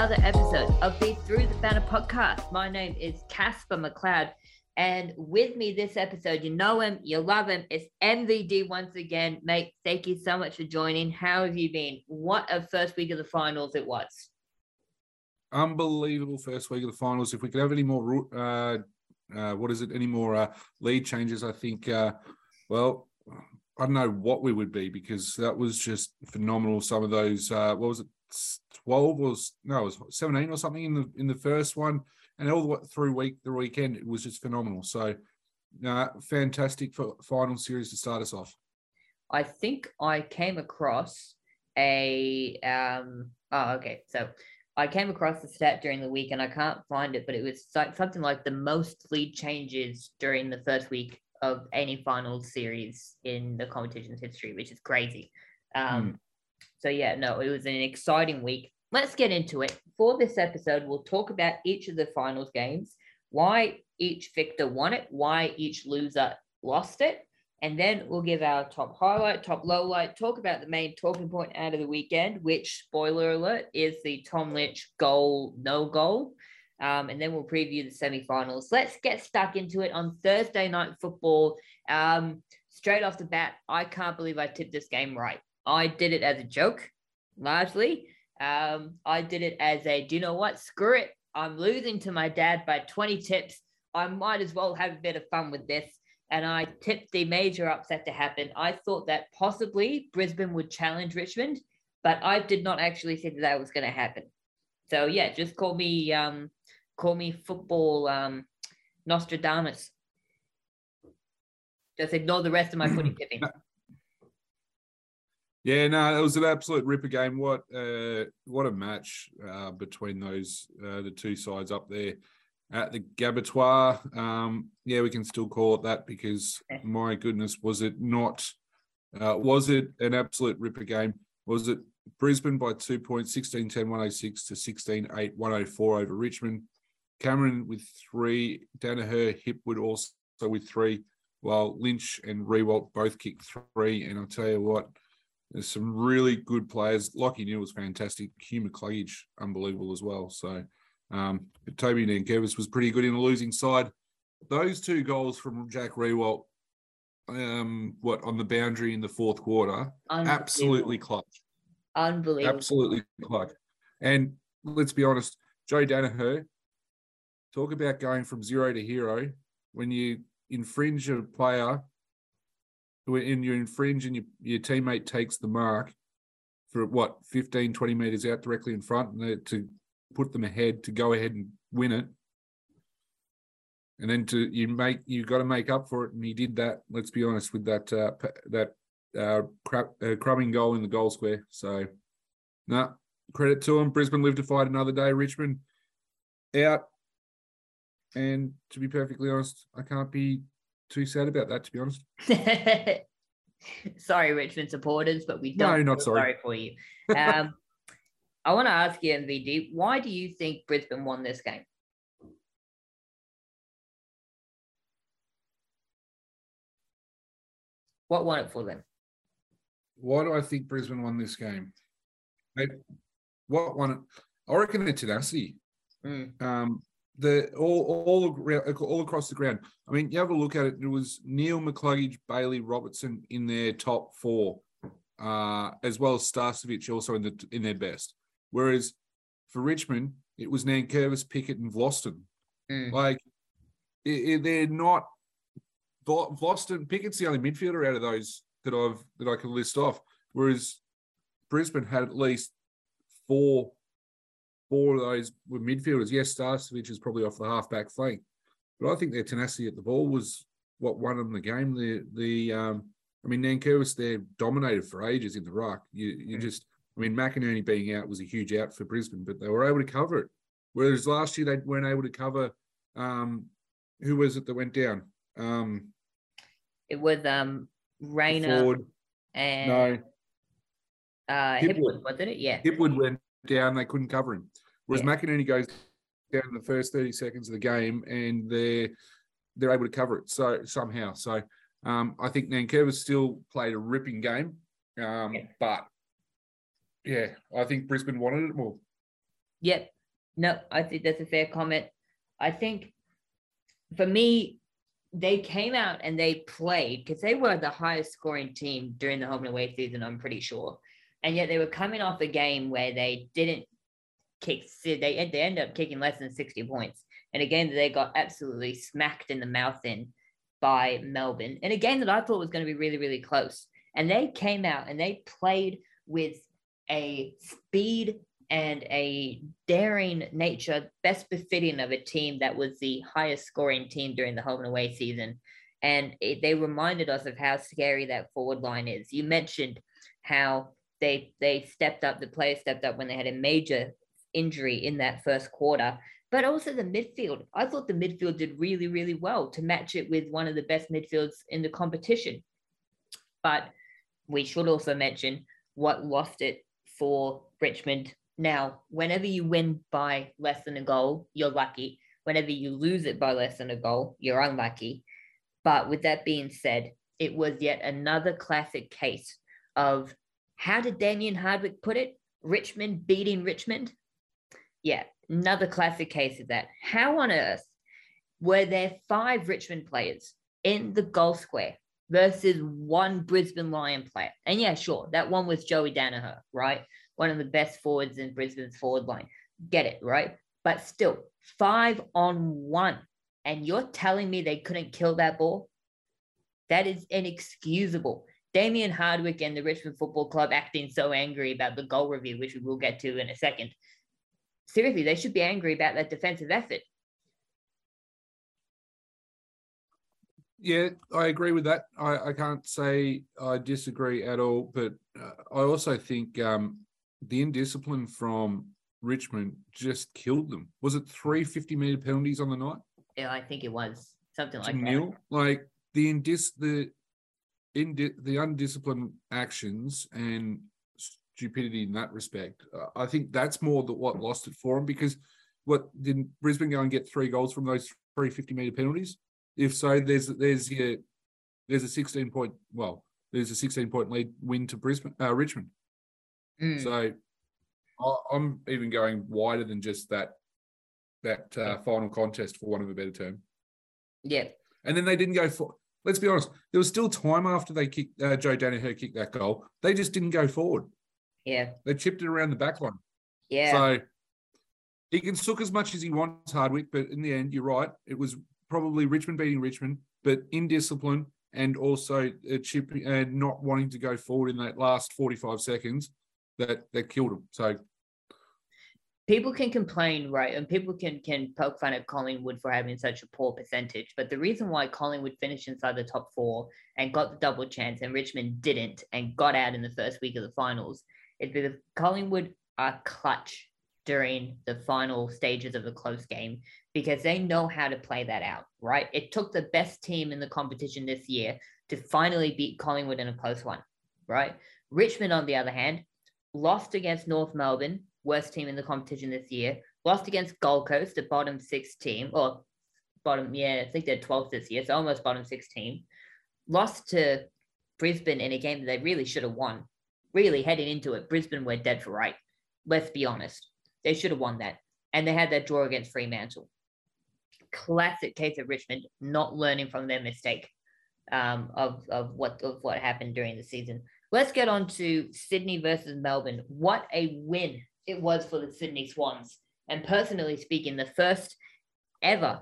another episode of the Through the Banner podcast. My name is Casper McLeod, and with me this episode, you know him, you love him. It's MVD once again. Mate, thank you so much for joining. How have you been? What a first week of the finals it was. Unbelievable first week of the finals. If we could have any more, uh, uh, what is it, any more uh, lead changes, I think, uh, well, I don't know what we would be because that was just phenomenal. Some of those, uh, what was it, twelve was no, it was seventeen or something in the in the first one, and all the way through week the weekend it was just phenomenal. So, uh, fantastic for final series to start us off. I think I came across a um. Oh, okay. So I came across the stat during the week, and I can't find it, but it was like something like the most lead changes during the first week of any finals series in the competition's history, which is crazy. Um, hmm. So yeah, no, it was an exciting week. Let's get into it. For this episode, we'll talk about each of the finals games, why each victor won it, why each loser lost it, and then we'll give our top highlight, top low light, talk about the main talking point out of the weekend, which, spoiler alert, is the Tom Lynch goal, no goal. Um, and then we'll preview the semifinals. Let's get stuck into it on Thursday night football. Um, straight off the bat, I can't believe I tipped this game right. I did it as a joke, largely. Um, I did it as a, do you know what? Screw it. I'm losing to my dad by 20 tips. I might as well have a bit of fun with this. And I tipped the major upset to happen. I thought that possibly Brisbane would challenge Richmond, but I did not actually think that, that was going to happen. So yeah, just call me um, call me football um, Nostradamus. Just ignore the rest of my footy tipping. Yeah, no, it was an absolute ripper game. What uh, what a match uh, between those uh, the two sides up there at the Gabbatoir. Um, yeah, we can still call it that because my goodness, was it not? Uh, was it an absolute ripper game? Was it Brisbane by two points, 16 10 106 to 16 8 104 over Richmond? Cameron with three, Daniher, Hipwood also with three, while Lynch and Riewoldt both kicked three. And I'll tell you what, there's some really good players. Lachie Neale was fantastic. Hugh McCluggage, unbelievable as well. So, um, but Toby Nankervis was pretty good in the losing side. Those two goals from Jack Riewoldt, um, what on the boundary in the fourth quarter, absolutely clutch. Unbelievable. Absolutely clutch. And let's be honest, Joe Daniher, talk about going from zero to hero when you infringe a player and you infringe and your, your teammate takes the mark for what 15 20 meters out directly in front and to put them ahead to go ahead and win it and then to you make you got to make up for it and he did that let's be honest with that uh, that uh, crap, uh, crumbing goal in the goal square. So no nah, credit to him brisbane lived to fight another day. Richmond out. And to be perfectly honest i can't be too sad about that, to be honest. sorry, Richmond supporters, but we don't. No, not sorry. sorry for you. Um, I want to ask you, MVD, why do you think Brisbane won this game? What won it for them? Why do I think Brisbane won this game? what won it? I reckon their tenacity. Mm. Um, the all all all across the ground. I mean, you have a look at it. It was Neale McCluggage, Bailey Robertson in their top four, uh, as well as Starcevich also in the in their best. Whereas for Richmond, it was Nankervis, Pickett, and Vlastuin. Mm. Like it, it, they're not. Vlastuin, Pickett's the only midfielder out of those that I've that I can list off. Whereas Brisbane had at least four four of those were midfielders. Yes, Starcevich is probably off the half-back flank, but I think their tenacity at the ball was what won them the game. The the um, I mean, Nankervis there dominated for ages in the ruck. You you mm. just I mean, McInerney being out was a huge out for Brisbane, but they were able to cover it. Whereas last year they weren't able to cover. Um, who was it that went down? Um, it was um, Rayner and no. Uh, Hipwood. Hipwood, wasn't it? Yeah. Hipwood went down. They couldn't cover him. Whereas yeah. McInerney goes down in the first 30 seconds of the game and they're they're able to cover it so somehow. So um, I think Nankervis still played a ripping game, um, yeah. but yeah, I think Brisbane wanted it more. Yep. No, I think that's a fair comment. I think for me, they came out and they played because they were the highest scoring team during the home and away season, I'm pretty sure. And yet they were coming off a game where they didn't kick, they, they ended up kicking less than 60 points. And a game that they got absolutely smacked in the mouth in by Melbourne, and a game that I thought was going to be really, really close. And they came out and they played with a speed and a daring nature best befitting of a team that was the highest scoring team during the home and away season. And it, they reminded us of how scary that forward line is. You mentioned how they they stepped up, the players stepped up when they had a major injury in that first quarter, but also the midfield. I thought the midfield did really, really well to match it with one of the best midfields in the competition. But we should also mention what lost it for Richmond now, whenever you win by less than a goal, you're lucky. Whenever you lose it by less than a goal, you're unlucky. But with that being said, it was yet another classic case of how did Damien Hardwick put it? Richmond beating Richmond? Yeah, another classic case of that. How on earth were there five Richmond players in the goal square versus one Brisbane Lion player? And yeah, sure, that one was Joey Daniher, right? one of the best forwards in Brisbane's forward line. Get it, right? But still, five on one. And you're telling me they couldn't kill that ball? That is inexcusable. Damien Hardwick and the Richmond Football Club acting so angry about the goal review, which we will get to in a second. Seriously, they should be angry about that defensive effort. Yeah, I agree with that. I, I can't say I disagree at all, but uh, I also think um, the indiscipline from Richmond just killed them. Was it three 50 meter penalties on the night? Yeah, I think it was something like nil. that. Like the indis the indi- the undisciplined actions and stupidity in that respect. Uh, I think that's more that what lost it for them because what did Brisbane go and get three goals from those three 50 meter penalties? If so, there's there's yeah, there's a 16 point well, there's a 16 point lead win to Brisbane uh, Richmond. Mm. So I'm even going wider than just that that uh, final contest, for one of a better term. Yeah. And then they didn't go for. Let's be honest. There was still time after they kicked uh, Joe Daniher kicked that goal. They just didn't go forward. Yeah. They chipped it around the back line. Yeah. So he can sook as much as he wants, Hardwick, but in the end, you're right. It was probably Richmond beating Richmond, but indiscipline and also a chip and not wanting to go forward in that last 45 seconds that that killed him. So people can complain, right? And people can can poke fun at Collingwood for having such a poor percentage. But the reason why Collingwood finished inside the top four and got the double chance and Richmond didn't and got out in the first week of the finals is because Collingwood are clutch during the final stages of a close game because they know how to play that out, right? It took the best team in the competition this year to finally beat Collingwood in a close one, right? Richmond, on the other hand, lost against North Melbourne, worst team in the competition this year, lost against Gold Coast, a bottom six team, or bottom, yeah, I think they're 12th this year, so almost bottom six team, lost to Brisbane in a game that they really should have won. Really heading into it, Brisbane were dead for right. Let's be honest. They should have won that. And they had that draw against Fremantle. Classic case of Richmond not learning from their mistake um, of, of what of what happened during the season. Let's get on to Sydney versus Melbourne. What a win it was for the Sydney Swans. And personally speaking, the first ever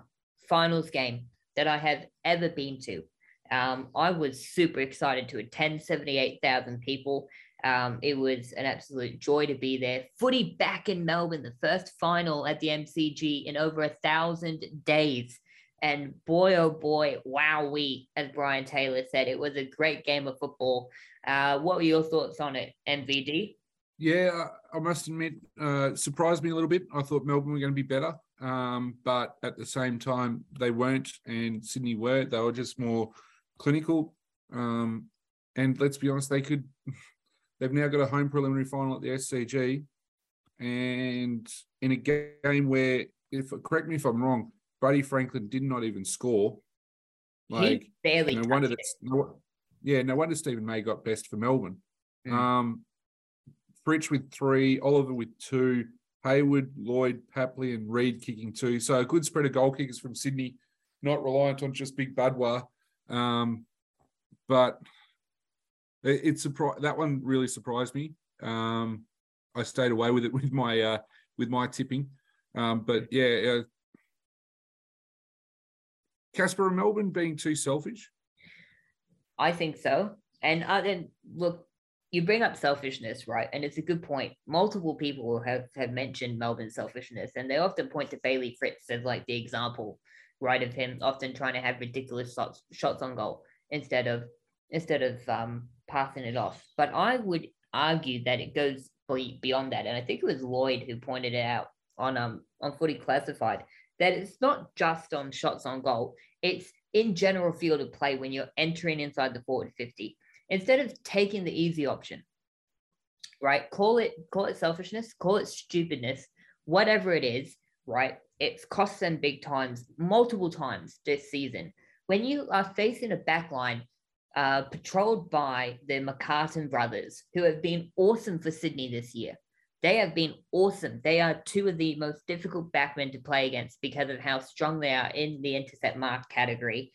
finals game that I have ever been to. Um, I was super excited to attend 78,000 people. Um, it was an absolute joy to be there. Footy back in Melbourne, the first final at the MCG in over a thousand days. And boy, oh boy, wow, we, as Brian Taylor said, it was a great game of football. Uh, what were your thoughts on it, MVD? Yeah, I must admit, uh, surprised me a little bit. I thought Melbourne were going to be better, um, but at the same time, they weren't, and Sydney were. They were just more clinical. Um, and let's be honest, they could. They've now got a home preliminary final at the SCG, and in a game where, if correct me if I'm wrong, Buddy Franklin did not even score. Like he barely. No wonder that. No, yeah, no wonder Steven May got best for Melbourne. Um, Fritsch with three, Oliver with two, Hayward, Lloyd, Papley, and Reid kicking two. So a good spread of goal kickers from Sydney, not reliant on just Big Budwa. Um, but it, it surprised that one really surprised me. Um, I stayed away with it with my uh, with my tipping. Um, but yeah, uh, Casper and Melbourne being too selfish. I think so. And uh, then look, you bring up selfishness, right? And it's a good point. Multiple people have, have mentioned Melbourne's selfishness, and they often point to Bailey Fritsch as like the example, right, of him often trying to have ridiculous shots shots on goal instead of instead of um, passing it off. But I would argue that it goes beyond that, and I think it was Lloyd who pointed it out on um on Footy Classified that it's not just on shots on goal; it's in general field of play when you're entering inside the forward fifty instead of taking the easy option, right? Call it call it selfishness, call it stupidness, whatever it is, right? It's cost them big times, multiple times this season. When you are facing a backline uh, patrolled by the McCartin brothers, who have been awesome for Sydney this year. They have been awesome. They are two of the most difficult backmen to play against because of how strong they are in the intercept mark category.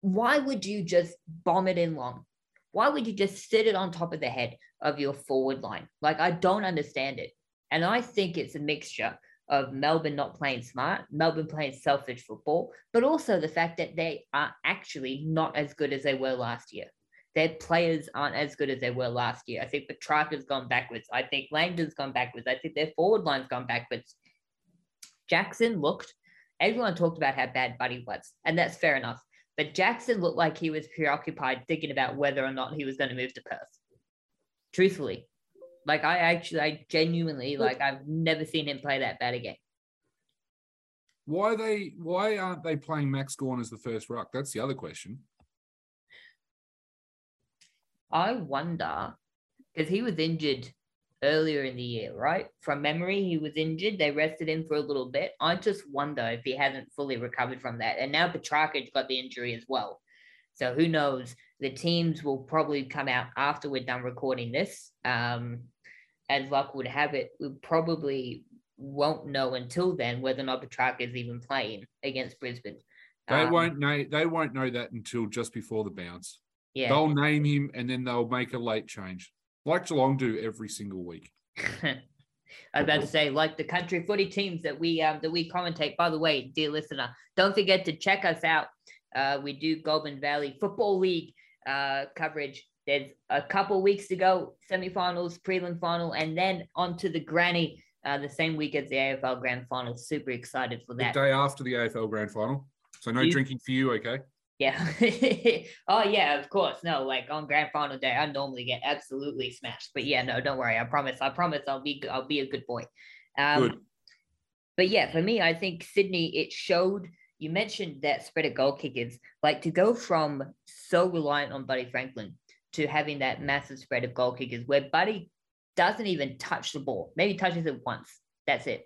Why would you just bomb it in long? Why would you just sit it on top of the head of your forward line? Like, I don't understand it. And I think it's a mixture of Melbourne not playing smart, Melbourne playing selfish football, but also the fact that they are actually not as good as they were last year. Their players aren't as good as they were last year. I think Petrarca's gone backwards. I think Langdon's gone backwards. I think their forward line's gone backwards. Jackson looked, everyone talked about how bad Buddy was, and that's fair enough. But Jackson looked like he was preoccupied thinking about whether or not he was going to move to Perth. Truthfully, like I actually, I genuinely like I've never seen him play that bad again. Why they? Why aren't they playing Max Gawn as the first ruck? That's the other question. I wonder because he was injured earlier in the year, right? From memory, he was injured. They rested him for a little bit. I just wonder if he hasn't fully recovered from that. And now Petrarca got the injury as well. So who knows? The teams will probably come out after we're done recording this. Um, as luck would have it, we probably won't know until then whether or not Petrarca is even playing against Brisbane. They um, won't know. They won't know that until just before the bounce. Yeah, they'll name him and then they'll make a late change, like Geelong do every single week. I was about to say, like the country footy teams that we um, that we commentate. By the way, dear listener, don't forget to check us out. Uh, we do Goulburn Valley Football League uh, coverage there's a couple weeks to go, semifinals, prelim final, and then on to the granny uh, the same week as the AFL Grand Final. Super excited for that. The day after the AFL Grand Final. So no you, drinking for you, okay? Yeah. oh yeah, of course. No, like on Grand Final day, I normally get absolutely smashed. But yeah, no, don't worry. I promise. I promise. I'll be. I'll be a good boy. Um, good. But yeah, for me, I think Sydney. It showed. You mentioned that spread of goal kickers. Like to go from so reliant on Buddy Franklin to having that massive spread of goal kickers where Buddy doesn't even touch the ball, maybe touches it once. That's it.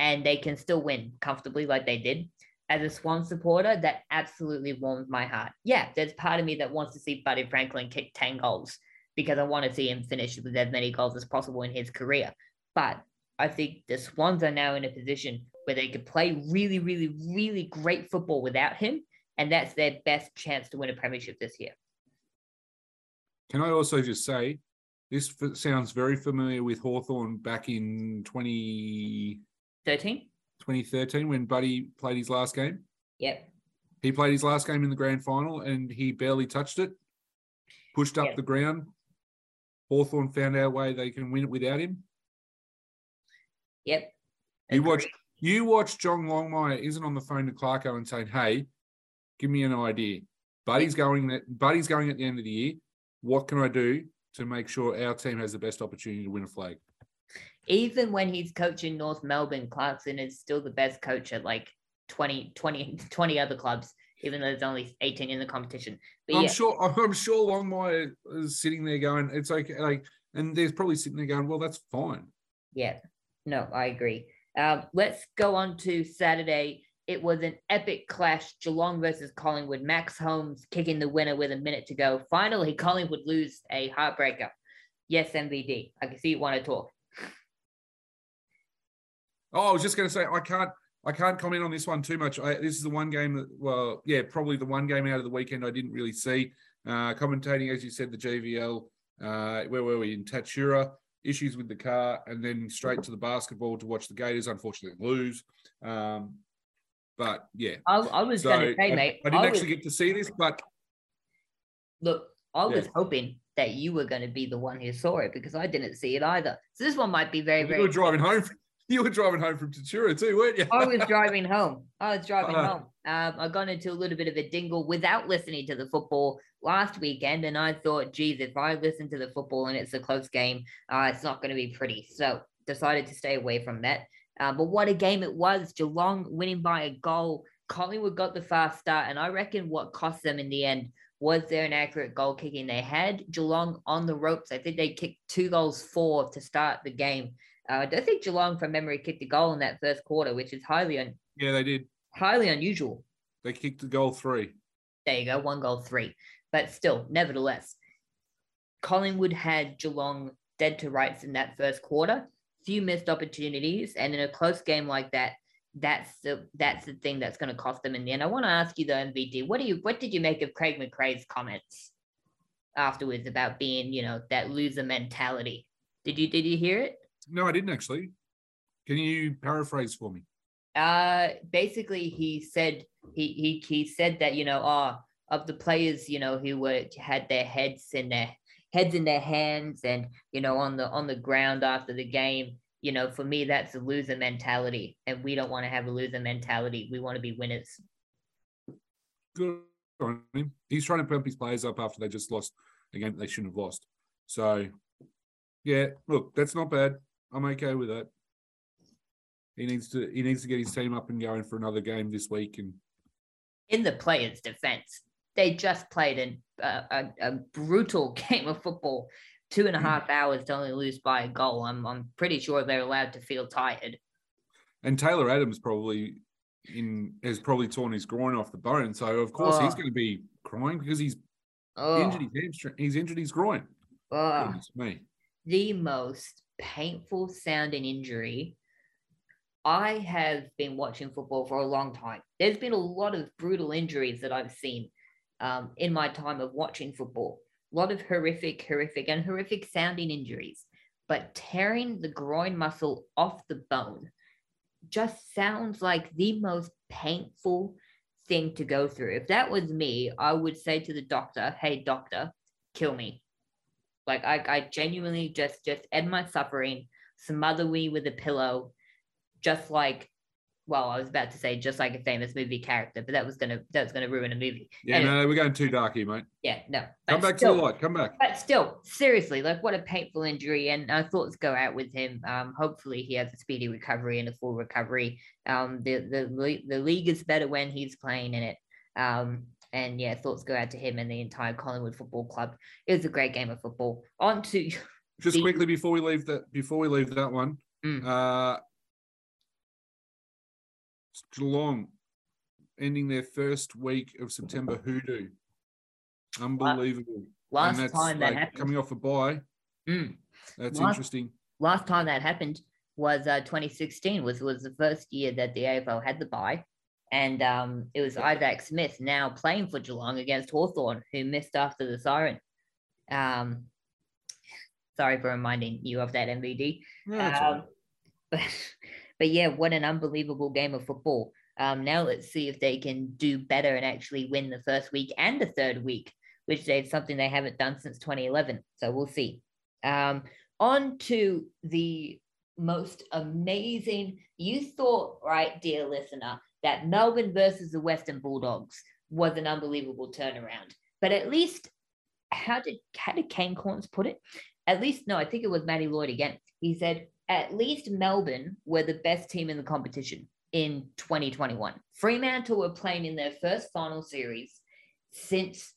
And they can still win comfortably like they did. As a Swan supporter, that absolutely warms my heart. Yeah, there's part of me that wants to see Buddy Franklin kick 10 goals because I want to see him finish with as many goals as possible in his career. But I think the Swans are now in a position where they could play really, really, really great football without him. And that's their best chance to win a premiership this year. Can I also just say, this sounds very familiar with Hawthorn back in 2013? 2013 when Buddy played his last game. Yep. He played his last game in the grand final and he barely touched it, pushed up yep. the ground. Hawthorn found our way they can win it without him. Yep. You watch you watch John Longmire isn't on the phone to Clarko and saying, Hey, give me an idea. Buddy's going that Buddy's going at the end of the year what can I do to make sure our team has the best opportunity to win a flag? Even when he's coaching North Melbourne, Clarkson is still the best coach at like 20, 20, 20 other clubs, even though there's only 18 in the competition. But I'm yeah. sure I'm sure Longmire is sitting there going, it's okay. Like, and there's probably sitting there going, well, that's fine. Yeah. No, I agree. Uh, let's go on to Saturday it was an epic clash Geelong versus Collingwood. Max Holmes kicking the winner with a minute to go. Finally, Collingwood lose a heartbreaker Yes, MVD. I can see you want to talk. Oh, I was just going to say I can't. I can't comment on this one too much. I, this is the one game that, well, yeah, probably the one game out of the weekend I didn't really see. Uh, commentating, as you said, the GVL. Uh, where were we in Tatura? Issues with the car, and then straight to the basketball to watch the Gators. Unfortunately, lose. Um, but yeah, I, I was so going to say, I, mate, I didn't I actually was, get to see this, but look, I was Yeah. hoping that you were going to be the one who saw it because I didn't see it either. So this one might be very, you very. were driving home. You were driving home from Tatura too, weren't you? I was driving home. I was driving Uh-huh. home. Um, I got into a little bit of a dingle without listening to the football last weekend, and I thought, geez, if I listen to the football and it's a close game, uh, it's not going to be pretty. So decided to stay away from that. Uh, but what a game it was! Geelong winning by a goal. Collingwood got the fast start, and I reckon what cost them in the end was there an accurate goal kicking. They had Geelong on the ropes. I think they kicked two goals for to start the game. Uh, I don't think Geelong, from memory, kicked a goal in that first quarter, which is highly un- Yeah, they did. highly unusual. They kicked the goal three. There you go, one goal, three. But still, nevertheless, Collingwood had Geelong dead to rights in that first quarter. Few missed opportunities, and in a close game like that, that's the that's the thing that's going to cost them in the end. I want to ask you though, MVD, what do you what did you make of Craig McRae's comments afterwards about being, you know, that loser mentality? Did you did you hear it? No, I didn't actually. Can you paraphrase for me? Uh, basically, he said he he he said that you know, uh, of the players, you know, who were had their heads in their heads in their hands, and you know, on the on the ground after the game. You know, for me, that's a loser mentality, and we don't want to have a loser mentality. We want to be winners. Good on him. He's trying to pump his players up after they just lost a game they shouldn't have lost. So, yeah, look, that's not bad. I'm okay with that. He needs to he needs to get his team up and going for another game this week. And In the players' defense, they just played an, uh, a a brutal game of football, two and a half hours to only lose by a goal. I'm I'm pretty sure they're allowed to feel tired. and Taylor Adams probably in has probably torn his groin off the bone. So of course he's Oh. going to be crying because he's Oh, injured his hamstring. He's injured his groin. oh. Goodness me. the most painful sounding injury. I have been watching football for a long time. There's been a lot of brutal injuries that I've seen um, in my time of watching football. A lot of horrific, horrific, and horrific sounding injuries. But tearing the groin muscle off the bone just sounds like the most painful thing to go through. If that was me, I would say to the doctor, "Hey, doctor, kill me." Like I, I genuinely just just end my suffering, smother me with a pillow, just like well, I was about to say just like a famous movie character, but that was gonna that was gonna ruin a movie. Yeah, Anyway. no, we're going too dark here, mate. Yeah, no. Come back still, to the light. Come back. But still, seriously, like what a painful injury, and our thoughts go out with him. Um, hopefully he has a speedy recovery and a full recovery. Um, the the the league is better when he's playing in it. Um, and yeah, thoughts go out to him and the entire Collingwood Football Club. It was a great game of football. On to Just the- quickly before we leave that before we leave that one, Mm. uh Geelong ending their first week of September hoodoo. Unbelievable. last time that like happened. coming off a bye. Mm. That's Last- interesting. last time that happened was uh, 2016 was was the first year that the AFL had the bye and um, it was Isaac Smith now playing for Geelong against Hawthorn who missed after the siren um, sorry for reminding you of that MVD No, um, right. but, but yeah what an unbelievable game of football um, now let's see if they can do better and actually win the first week and the third week which is something they haven't done since 2011 so we'll see um, on to the most amazing. You thought, right, dear listener, that Melbourne versus the Western Bulldogs was an unbelievable turnaround. But at least, how did how did Kane Cornes put it? At least, no, I think it was Matty Lloyd again. He said, at least Melbourne were the best team in the competition in 2021. Fremantle were playing in their first final series since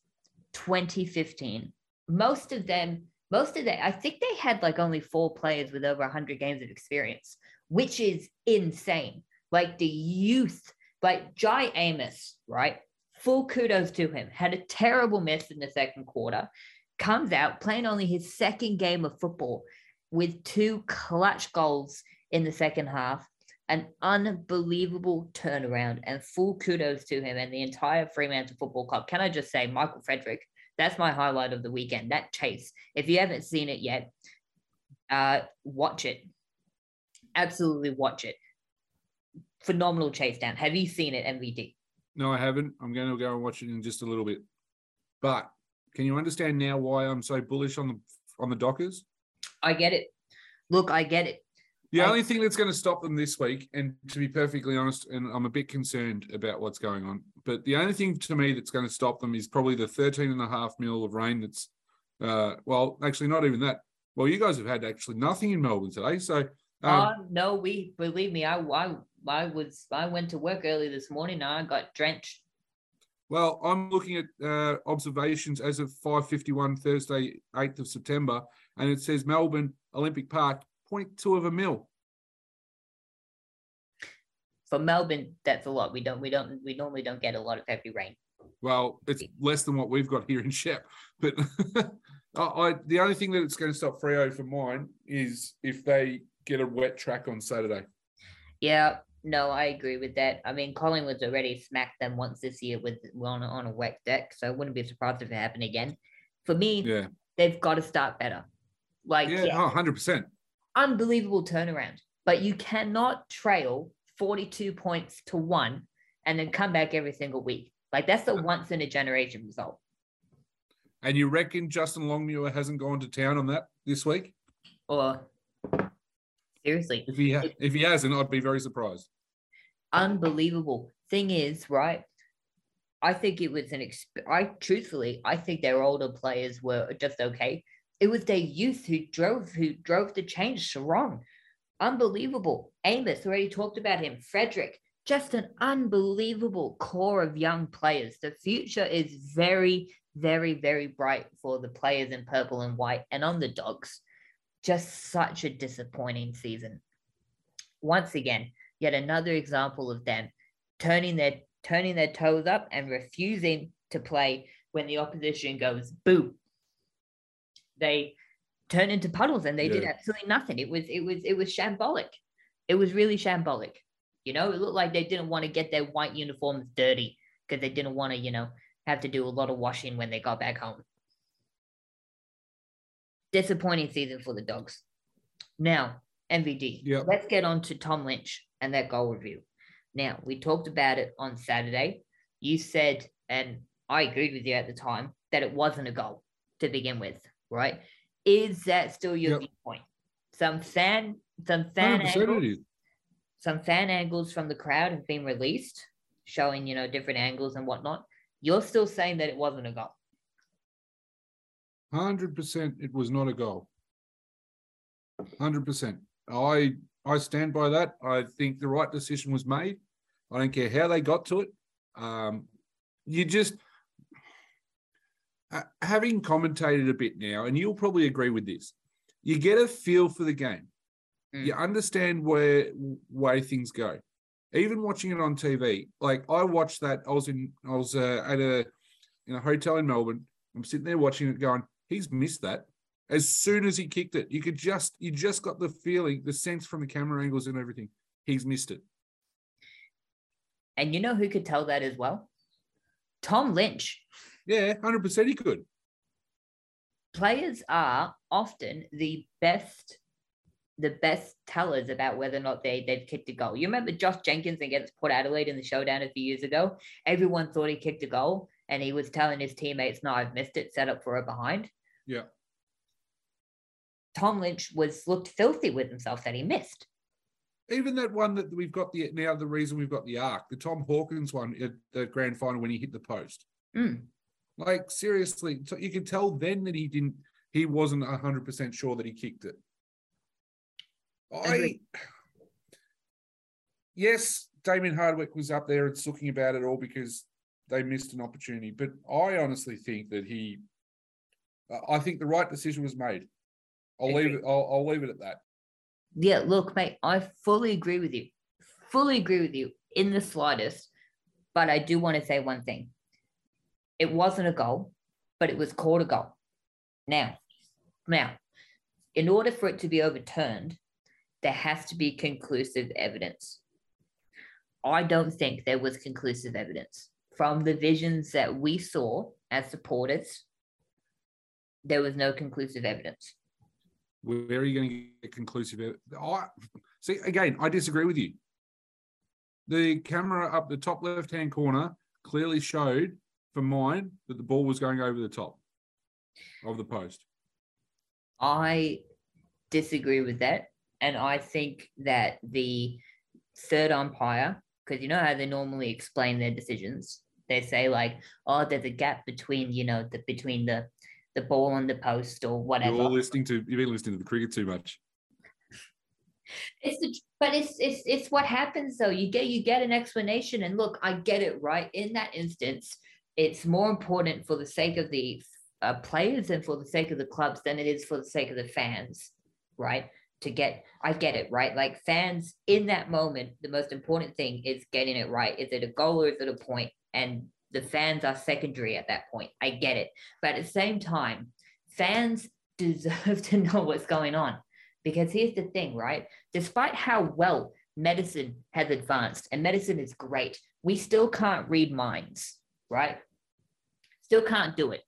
2015. Most of them most of that, I think they had like only four players with over 100 games of experience, which is insane. Like the youth, like Jye Amiss, right? Full kudos to him. Had a terrible miss in the second quarter. comes out playing only his second game of football with two clutch goals in the second half. An unbelievable turnaround and full kudos to him and the entire Fremantle Football Club. Can I just say, Michael Frederick, that's my highlight of the weekend. That chase. If you haven't seen it yet, uh, watch it. Absolutely watch it. Phenomenal chase down. Have you seen it, MVD? No, I haven't. I'm going to go and watch it in just a little bit. But can you understand now why I'm so bullish on the on the Dockers? I get it. Look, I get it. The I, only thing that's going to stop them this week, and to be perfectly honest, and I'm a bit concerned about what's going on, but the only thing to me that's going to stop them is probably the 13 and a half mil of rain that's, uh, well, actually, not even that. Well, you guys have had actually nothing in Melbourne today. So, um, uh, no, we believe me, I, I, I was, I went to work early this morning and I got drenched well, I'm looking at uh, observations as of 5:51 Thursday, 8th of September, and it says Melbourne Olympic Park 0.2 of a mil. For Melbourne, that's a lot. We don't, we don't, we normally don't get a lot of heavy rain. Well, it's less than what we've got here in Shep. But I, I, the only thing that it's going to stop Freo for mine is if they get a wet track on Saturday. Yeah, no, I agree with that. I mean, Collingwood's already smacked them once this year with on a, on a wet deck, so I wouldn't be surprised if it happened again. For me, yeah, they've got to start better. Like, yeah, yeah. 100%. Unbelievable turnaround. But you cannot trail 42 points to one and then come back every single week. Like, that's a once in a generation result. And you reckon Justin Longmuir hasn't gone to town on that this week? Or seriously, if he ha- if he hasn't, I'd be very surprised unbelievable. Thing is, right? I think it was an exp- I truthfully, I think their older players were just okay. It was their youth who drove who drove the change. Serong, unbelievable. Amiss already talked about him. Frederick, just an unbelievable core of young players. The future is very, very, very bright for the players in purple and white and on the dogs. Just such a disappointing season. Once again, yet another example of them turning their turning their toes up and refusing to play when the opposition goes boo. They turn into puddles and they yeah. did absolutely nothing. It was it was it was shambolic. It was really shambolic. You know, it looked like they didn't want to get their white uniforms dirty because they didn't want to, you know, have to do a lot of washing when they got back home. Disappointing season for the dogs. Now, MVD. Yep. Let's get on to Tom Lynch and that goal review. Now, we talked about it on Saturday. You said, and I agreed with you at the time, that it wasn't a goal to begin with, right? Is that still your yep. viewpoint? Some fan, some fan angles, some fan angles from the crowd have been released, showing you know different angles and whatnot. You're still saying that it wasn't a goal. Hundred percent, it was not a goal. Hundred percent. I I stand by that. I think the right decision was made. I don't care how they got to it. Um, you just uh, having commentated a bit now, and you'll probably agree with this. You get a feel for the game. Mm. You understand where way things go. Even watching it on TV, like I watched that. I was in. I was uh, at a in a hotel in Melbourne. I'm sitting there watching it, going, "He's missed that." as soon as he kicked it. You could just you just got the feeling, the sense from the camera angles and everything. He's missed it. And you know who could tell that as well? Tom Lynch. Yeah, 100% he could. Players are often the best the best tellers about whether or not they, they've kicked a goal. You remember Josh Jenkins against Port Adelaide in the showdown a few years ago? Everyone thought he kicked a goal and he was telling his teammates, no, I've missed it, set up for a behind. Yeah. Tom Lynch was looked filthy with himself that he missed. Even that one that we've got the now the reason we've got the arc, the Tom Hawkins one at the grand final when he hit the post. Mm. Like seriously, so you can tell then that he didn't, he wasn't hundred percent sure that he kicked it. I yes, Damien Hardwick was up there and talking about it all because they missed an opportunity. But I honestly think that he, uh, I think the right decision was made. I'll leave it. I'll, I'll leave it at that. Yeah, look, mate, I fully agree with you. Fully agree with you in the slightest. But I do want to say one thing. It wasn't a goal, but it was called a goal. Now, now, in order for it to be overturned, there has to be conclusive evidence. I don't think there was conclusive evidence from the visions that we saw as supporters. There was no conclusive evidence. Where are you going to get conclusive evidence? I, see, again, I disagree with you. The camera up the top left hand corner clearly showed for mine that the ball was going over the top of the post. I disagree with that. And I think that the third umpire, because you know how they normally explain their decisions, they say like, oh, there's a gap between, you know, the between the the ball and the post or whatever. You're listening to you've been listening to the cricket too much. It's the, but it's it's it's what happens though. You get you get an explanation, and look, I get it right. In that instance, it's more important for the sake of the uh, players and for the sake of the clubs than it is for the sake of the fans, right? To get, I get it, right? Like fans in that moment, the most important thing is getting it right. Is it a goal or is it a point? And the fans are secondary at that point. I get it. But at the same time, fans deserve to know what's going on. Because here's the thing, right? Despite how well medicine has advanced, and medicine is great, we still can't read minds, right? Still can't do it.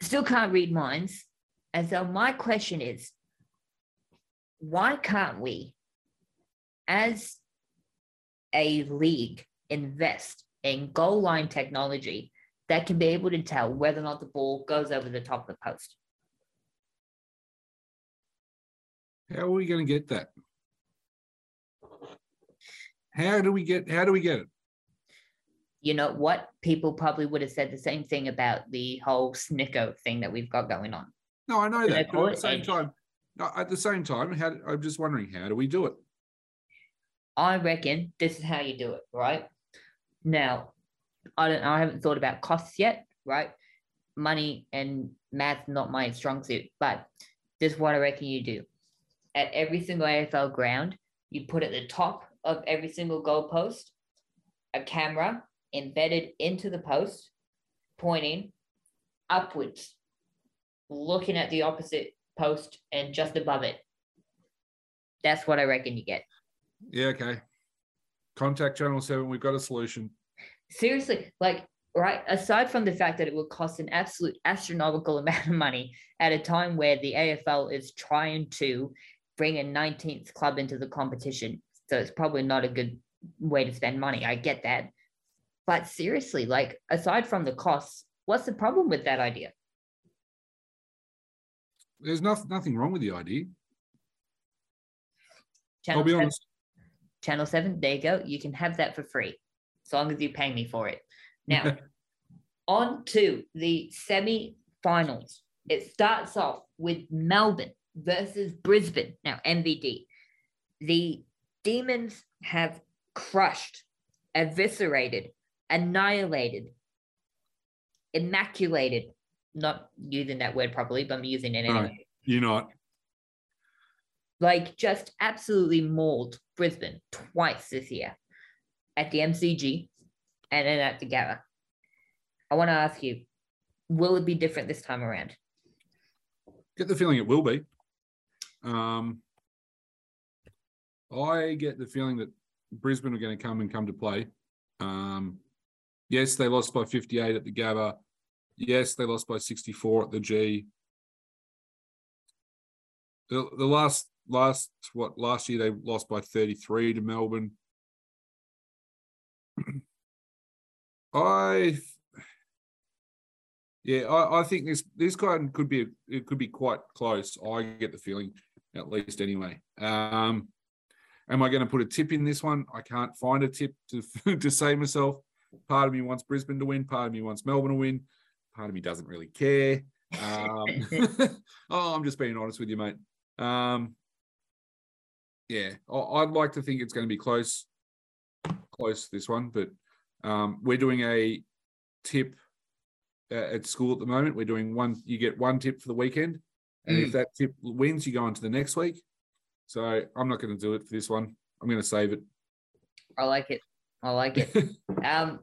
Still can't read minds. And so my question is why can't we, as a league, invest in goal line technology that can be able to tell whether or not the ball goes over the top of the post? How are we going to get that? How do we get how do we get it? You know what? People probably would have said the same thing about the whole Snicko thing that we've got going on. No, I know that. But at the same time, at the same time, how, I'm just wondering, how do we do it? I reckon this is how you do it, right? Now, I don't. I haven't thought about costs yet, right? Money and math not my strong suit, but this is what I reckon you do at every single AFL ground, you put at the top of every single goalpost a camera embedded into the post, pointing upwards, looking at the opposite post and just above it. That's what I reckon you get. Yeah, okay. Contact Channel 7. We've got a solution. Seriously, like, right? Aside from the fact that it would cost an absolute astronomical amount of money at a time where the AFL is trying to bring a 19th club into the competition. So it's probably not a good way to spend money. I get that. But seriously, like aside from the costs, what's the problem with that idea? There's no, nothing wrong with the idea. Channel I'll be 7, honest. Channel 7, there you go. You can have that for free as long as you pay me for it. Now, on to the semi finals. It starts off with Melbourne versus Brisbane. Now, MVD. The Demons have crushed, eviscerated, annihilated, immaculated. Not using that word properly, but I'm using it anyway. You're not. Like, just absolutely mauled Brisbane twice this year at the MCG and then at the Gabba. I want to ask you, will it be different this time around? Get the feeling it will be. Um, I get the feeling that Brisbane are going to come and come to play. Um, yes, they lost by 58 at the Gabba. Yes, they lost by 64 at the G. The, the last last what last year they lost by 33 to Melbourne. I yeah, I, I think this this kind could be it could be quite close. I get the feeling at least anyway. Um, am I going to put a tip in this one? I can't find a tip to, to save myself. Part of me wants Brisbane to win. Part of me wants Melbourne to win. Part of me doesn't really care. Um, oh, I'm just being honest with you, mate. Um, yeah, I, would like to think it's going to be close, close this one, but um, we're doing a tip uh, at school at the moment. We're doing one. You get one tip for the weekend, and mm. if that tip wins, you go on to the next week. So I'm not going to do it for this one. I'm going to save it. I like it. I like it. um,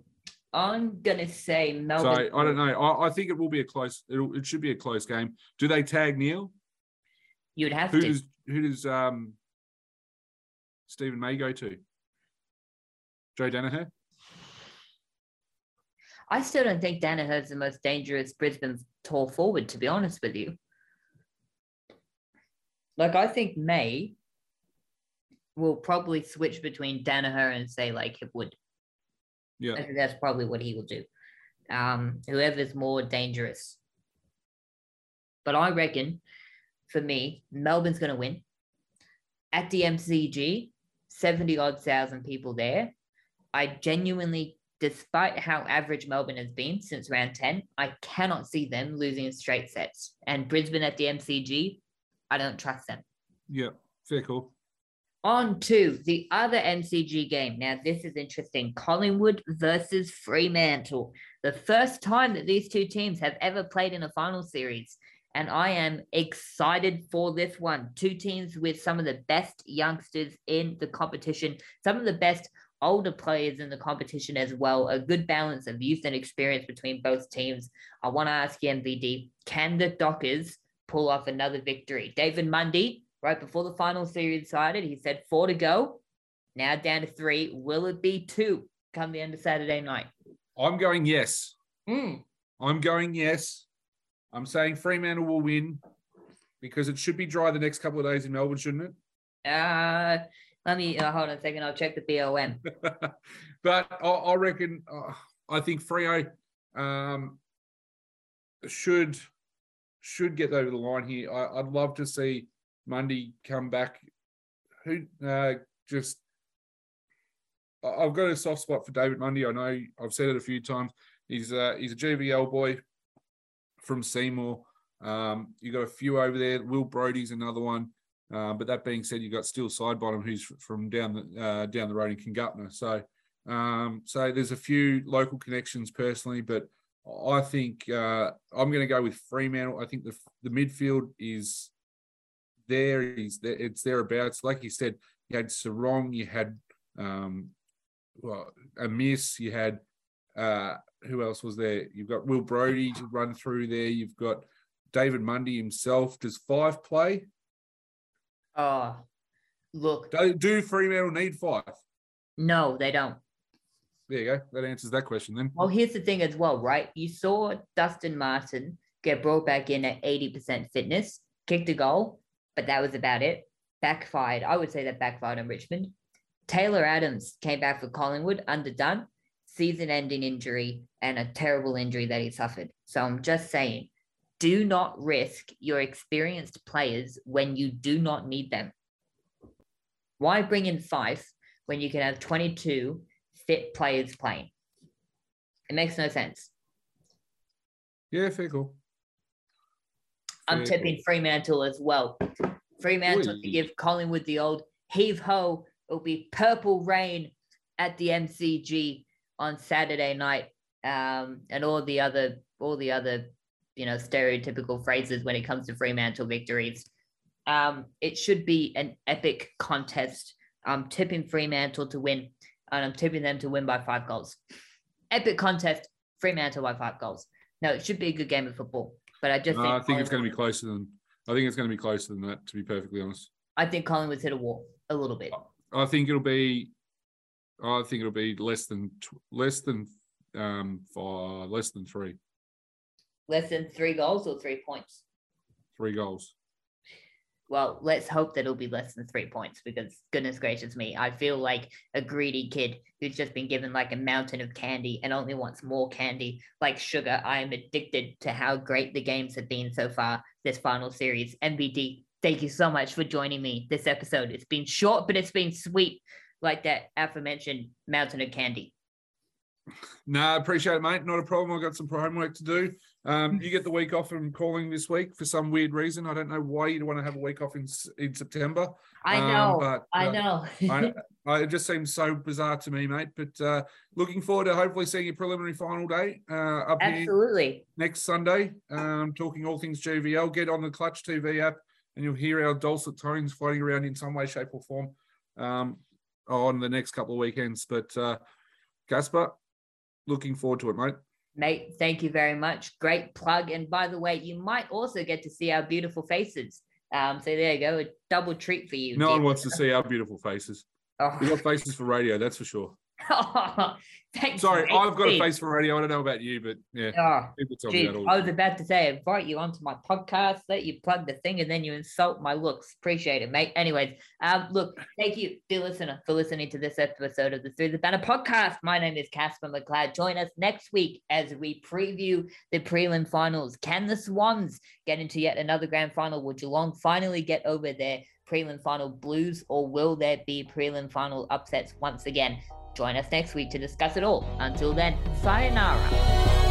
I'm gonna say Melbourne. So I don't know. I, I think it will be a close. It'll, it should be a close game. Do they tag Neale? You'd have Who to. does who does um Steven May go to? Joe Daniher? I still don't think Daniher's the most dangerous Brisbane tall forward, to be honest with you. Like I think May will probably switch between Daniher and say like Hipwood. Yeah. I think that's probably what he will do. Um, whoever's more dangerous. But I reckon, for me, Melbourne's going to win. At the MCG, 70 odd thousand people there. I genuinely, despite how average Melbourne has been since round 10, I cannot see them losing straight sets. And Brisbane at the MCG, I don't trust them. Yeah. Fair call. On to the other MCG game. Now, this is interesting Collingwood versus Fremantle. The first time that these two teams have ever played in a final series. And I am excited for this one. Two teams with some of the best youngsters in the competition, some of the best older players in the competition as well. A good balance of youth and experience between both teams. I want to ask you, MVD, can the Dockers pull off another victory? David Mundy right before the final series started. He said four to go. Now down to three. Will it be two come the end of Saturday night? I'm going yes. Mm. I'm going yes. I'm saying Fremantle will win because it should be dry the next couple of days in Melbourne, shouldn't it? Uh, let me uh, hold on a second. I'll check the BOM. but I, I reckon, uh, I think Freo um, should should get over the line here. I, I'd love to see Mundy come back. Who uh, just I've got a soft spot for David Mundy. I know I've said it a few times. He's uh, he's a GVL boy from Seymour. Um, you got a few over there. Will Brodie's another one. Uh, but that being said, you've got Steele Sidebottom, who's from down the uh, down the road in Kingupna. So um, so there's a few local connections personally, but I think uh, I'm going to go with Fremantle. I think the the midfield is there. He's there. It's thereabouts. Like you said, you had Serong, you had um, well, Amiss. You had uh, who else was there? You've got Will Brodie to run through there. You've got David Mundy himself. Does Fyfe play? Oh, look. Do, do Fremantle need Fyfe? No, they don't. There you go. That answers that question then. Well, here's the thing as well, right? You saw Dustin Martin get brought back in at 80% fitness, kicked a goal, but that was about it. Backfired. I would say that backfired on Richmond. Taylor Adams came back for Collingwood, underdone, season ending injury, and a terrible injury that he suffered. So I'm just saying, do not risk your experienced players when you do not need them. Why bring in Fyfe when you can have 22 fit players playing? It makes no sense. Yeah, fair cool. I'm Fair tipping Fremantle as well. Fremantle to give Collingwood the old heave ho. It'll be purple rain at the MCG on Saturday night, um, and all the other all the other you know stereotypical phrases when it comes to Fremantle victories. Um, it should be an epic contest. I'm tipping Fremantle to win, and I'm tipping them to win by five goals. Epic contest, Fremantle by five goals. No, it should be a good game of football. But I just No, think I think it's going to be closer than. I think it's going to be closer than that. To be perfectly honest, I think Collingwood's hit a wall a little bit. I think it'll be. I think it'll be less than less than um five, less than three, Less than three goals or three points. three goals. Well, let's hope that it'll be less than three points because goodness gracious me, I feel like a greedy kid who's just been given like a mountain of candy and only wants more candy, like sugar. I am addicted to how great the games have been so far this final series. MVD, thank you so much for joining me this episode. It's been short, but it's been sweet, like that aforementioned mountain of candy. No, I appreciate it, mate. Not a problem. I've got some homework to do. Um, you get the week off from calling this week for some weird reason. I don't know why you'd want to have a week off in in September. I Um, know, but, I uh, know. I, I, it just seems so bizarre to me, mate. But uh, looking forward to hopefully seeing your preliminary final day uh, up here Absolutely. next Sunday. Um, talking all things GVL. Get on the Clutch TV app, and you'll hear our dulcet tones floating around in some way, shape, or form um, on the next couple of weekends. But uh, Casper, looking forward to it, mate. Mate, thank you very much. Great plug. And by the way, you might also get to see our beautiful faces. Um, so there you go, a double treat for you. No one wants to see our beautiful faces. Oh. We got faces for radio, that's for sure. Sorry. I've got a face for radio. I don't know about you, but yeah. Oh, geez, I was about to say, invite you onto my podcast, let you plug the thing, and then you insult my looks. Appreciate it, mate. Anyways, um, look, thank you, dear listener, for listening to this episode of the Through the Banner podcast. My name is Casper McLeod. Join us next week as we preview the prelim finals. Can the Swans get into yet another grand final? Will Geelong finally get over their prelim final blues, or will there be prelim final upsets once again? Join us next week to discuss it all. Until then, sayonara.